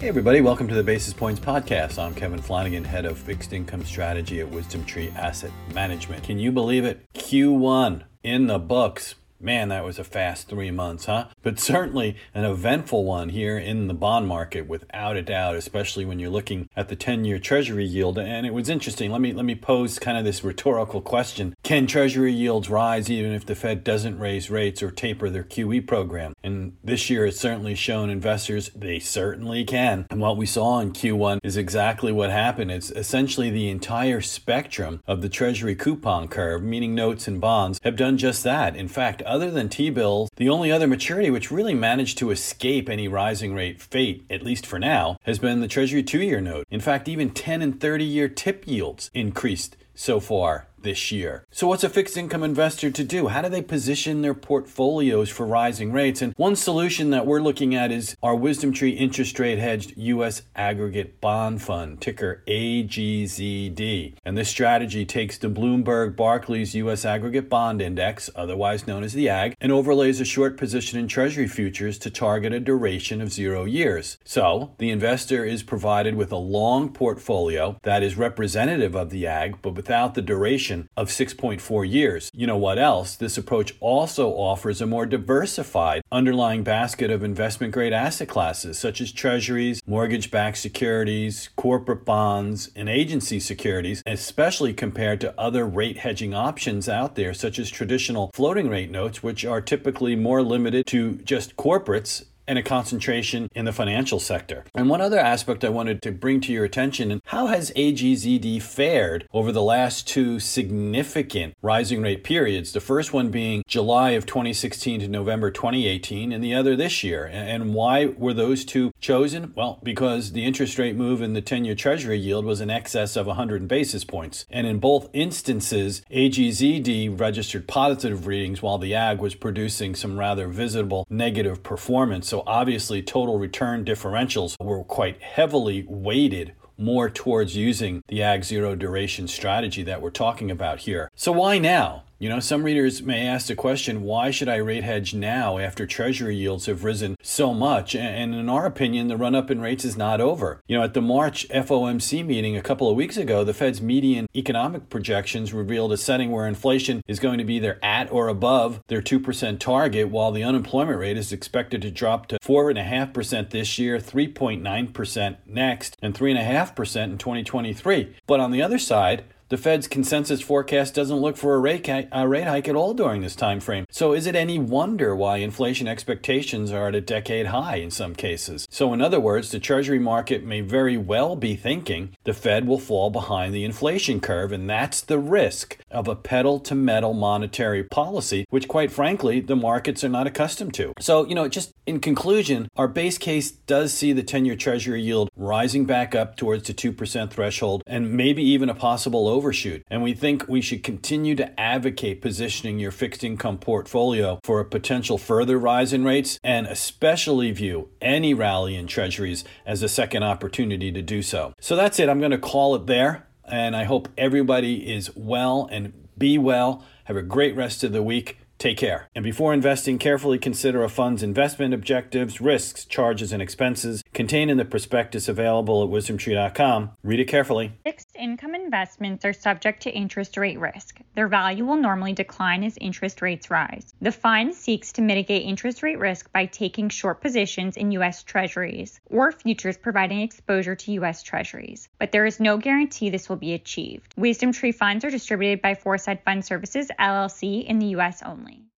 Hey, everybody, welcome to the Basis Points Podcast. I'm Kevin Flanagan, head of fixed income strategy at WisdomTree Asset Management. Can you believe it? Q1 in the books. Man, that was a fast three months, huh? But certainly an eventful one here in the bond market, without a doubt, especially when you're looking at the 10-year Treasury yield. And it was interesting. Let me let me pose kind of this rhetorical question: Can Treasury yields rise even if the Fed doesn't raise rates or taper their QE program? And this year, it's certainly shown investors they certainly can. And what we saw in Q1 is exactly what happened. It's essentially the entire spectrum of the Treasury coupon curve, meaning notes and bonds, have done just that. In fact, other than T bills, the only other maturity which really managed to escape any rising rate fate, at least for now, has been the Treasury two year note. In fact, even 10 and 30 year tip yields increased so far this year. So, what's a fixed income investor to do? How do they position their portfolios for rising rates? And one solution that we're looking at is our WisdomTree interest rate hedged U.S. aggregate bond fund, ticker AGZD. And this strategy takes the Bloomberg Barclays U.S. aggregate bond index, otherwise known as the AG, and overlays a short position in Treasury futures to target a duration of zero years. So, the investor is provided with a long portfolio that is representative of the AG, but without the duration duration of 6.4 years. You know what else? This approach also offers a more diversified underlying basket of investment grade asset classes such as treasuries, mortgage backed securities, corporate bonds, and agency securities, especially compared to other rate hedging options out there, such as traditional floating rate notes, which are typically more limited to just corporates and a concentration in the financial sector. And one other aspect I wanted to bring to your attention and how has AGZD fared over the last two significant rising rate periods? The first one being July of 2016 to November 2018 and the other this year. And why were those two chosen? Well, because the interest rate move in the 10-year treasury yield was in excess of 100 basis points. And in both instances, AGZD registered positive readings while the AG was producing some rather visible negative performance. So obviously, total return differentials were quite heavily weighted more towards using the ag zero duration strategy that we're talking about here. So, why now? You know, some readers may ask the question, why should I rate hedge now after treasury yields have risen so much? And in our opinion, the run up in rates is not over. You know, at the March FOMC meeting a couple of weeks ago, the Fed's median economic projections revealed a setting where inflation is going to be either at or above their 2% target, while the unemployment rate is expected to drop to 4.5% this year, 3.9% next, and 3.5% in 2023. But on the other side, the Fed's consensus forecast doesn't look for a rate, a rate hike at all during this time frame. So is it any wonder why inflation expectations are at a decade high in some cases? So in other words, the treasury market may very well be thinking the Fed will fall behind the inflation curve and that's the risk of a pedal to metal monetary policy, which quite frankly the markets are not accustomed to. So, you know, just in conclusion, our base case does see the 10-year treasury yield rising back up towards the 2% threshold and maybe even a possible overshoot. And we think we should continue to advocate positioning your fixed income portfolio for a potential further rise in rates and especially view any rally in treasuries as a second opportunity to do so. So that's it. I'm going to call it there. And I hope everybody is well and be well. Have a great rest of the week. Take care. And before investing, carefully consider a fund's investment objectives, risks, charges, and expenses contained in the prospectus available at wisdomtree.com. Read it carefully. Income investments are subject to interest rate risk. Their value will normally decline as interest rates rise. The fund seeks to mitigate interest rate risk by taking short positions in U.S. Treasuries or futures providing exposure to U.S. Treasuries, but there is no guarantee this will be achieved. WisdomTree funds are distributed by Foreside Fund Services, LLC, in the U.S. only.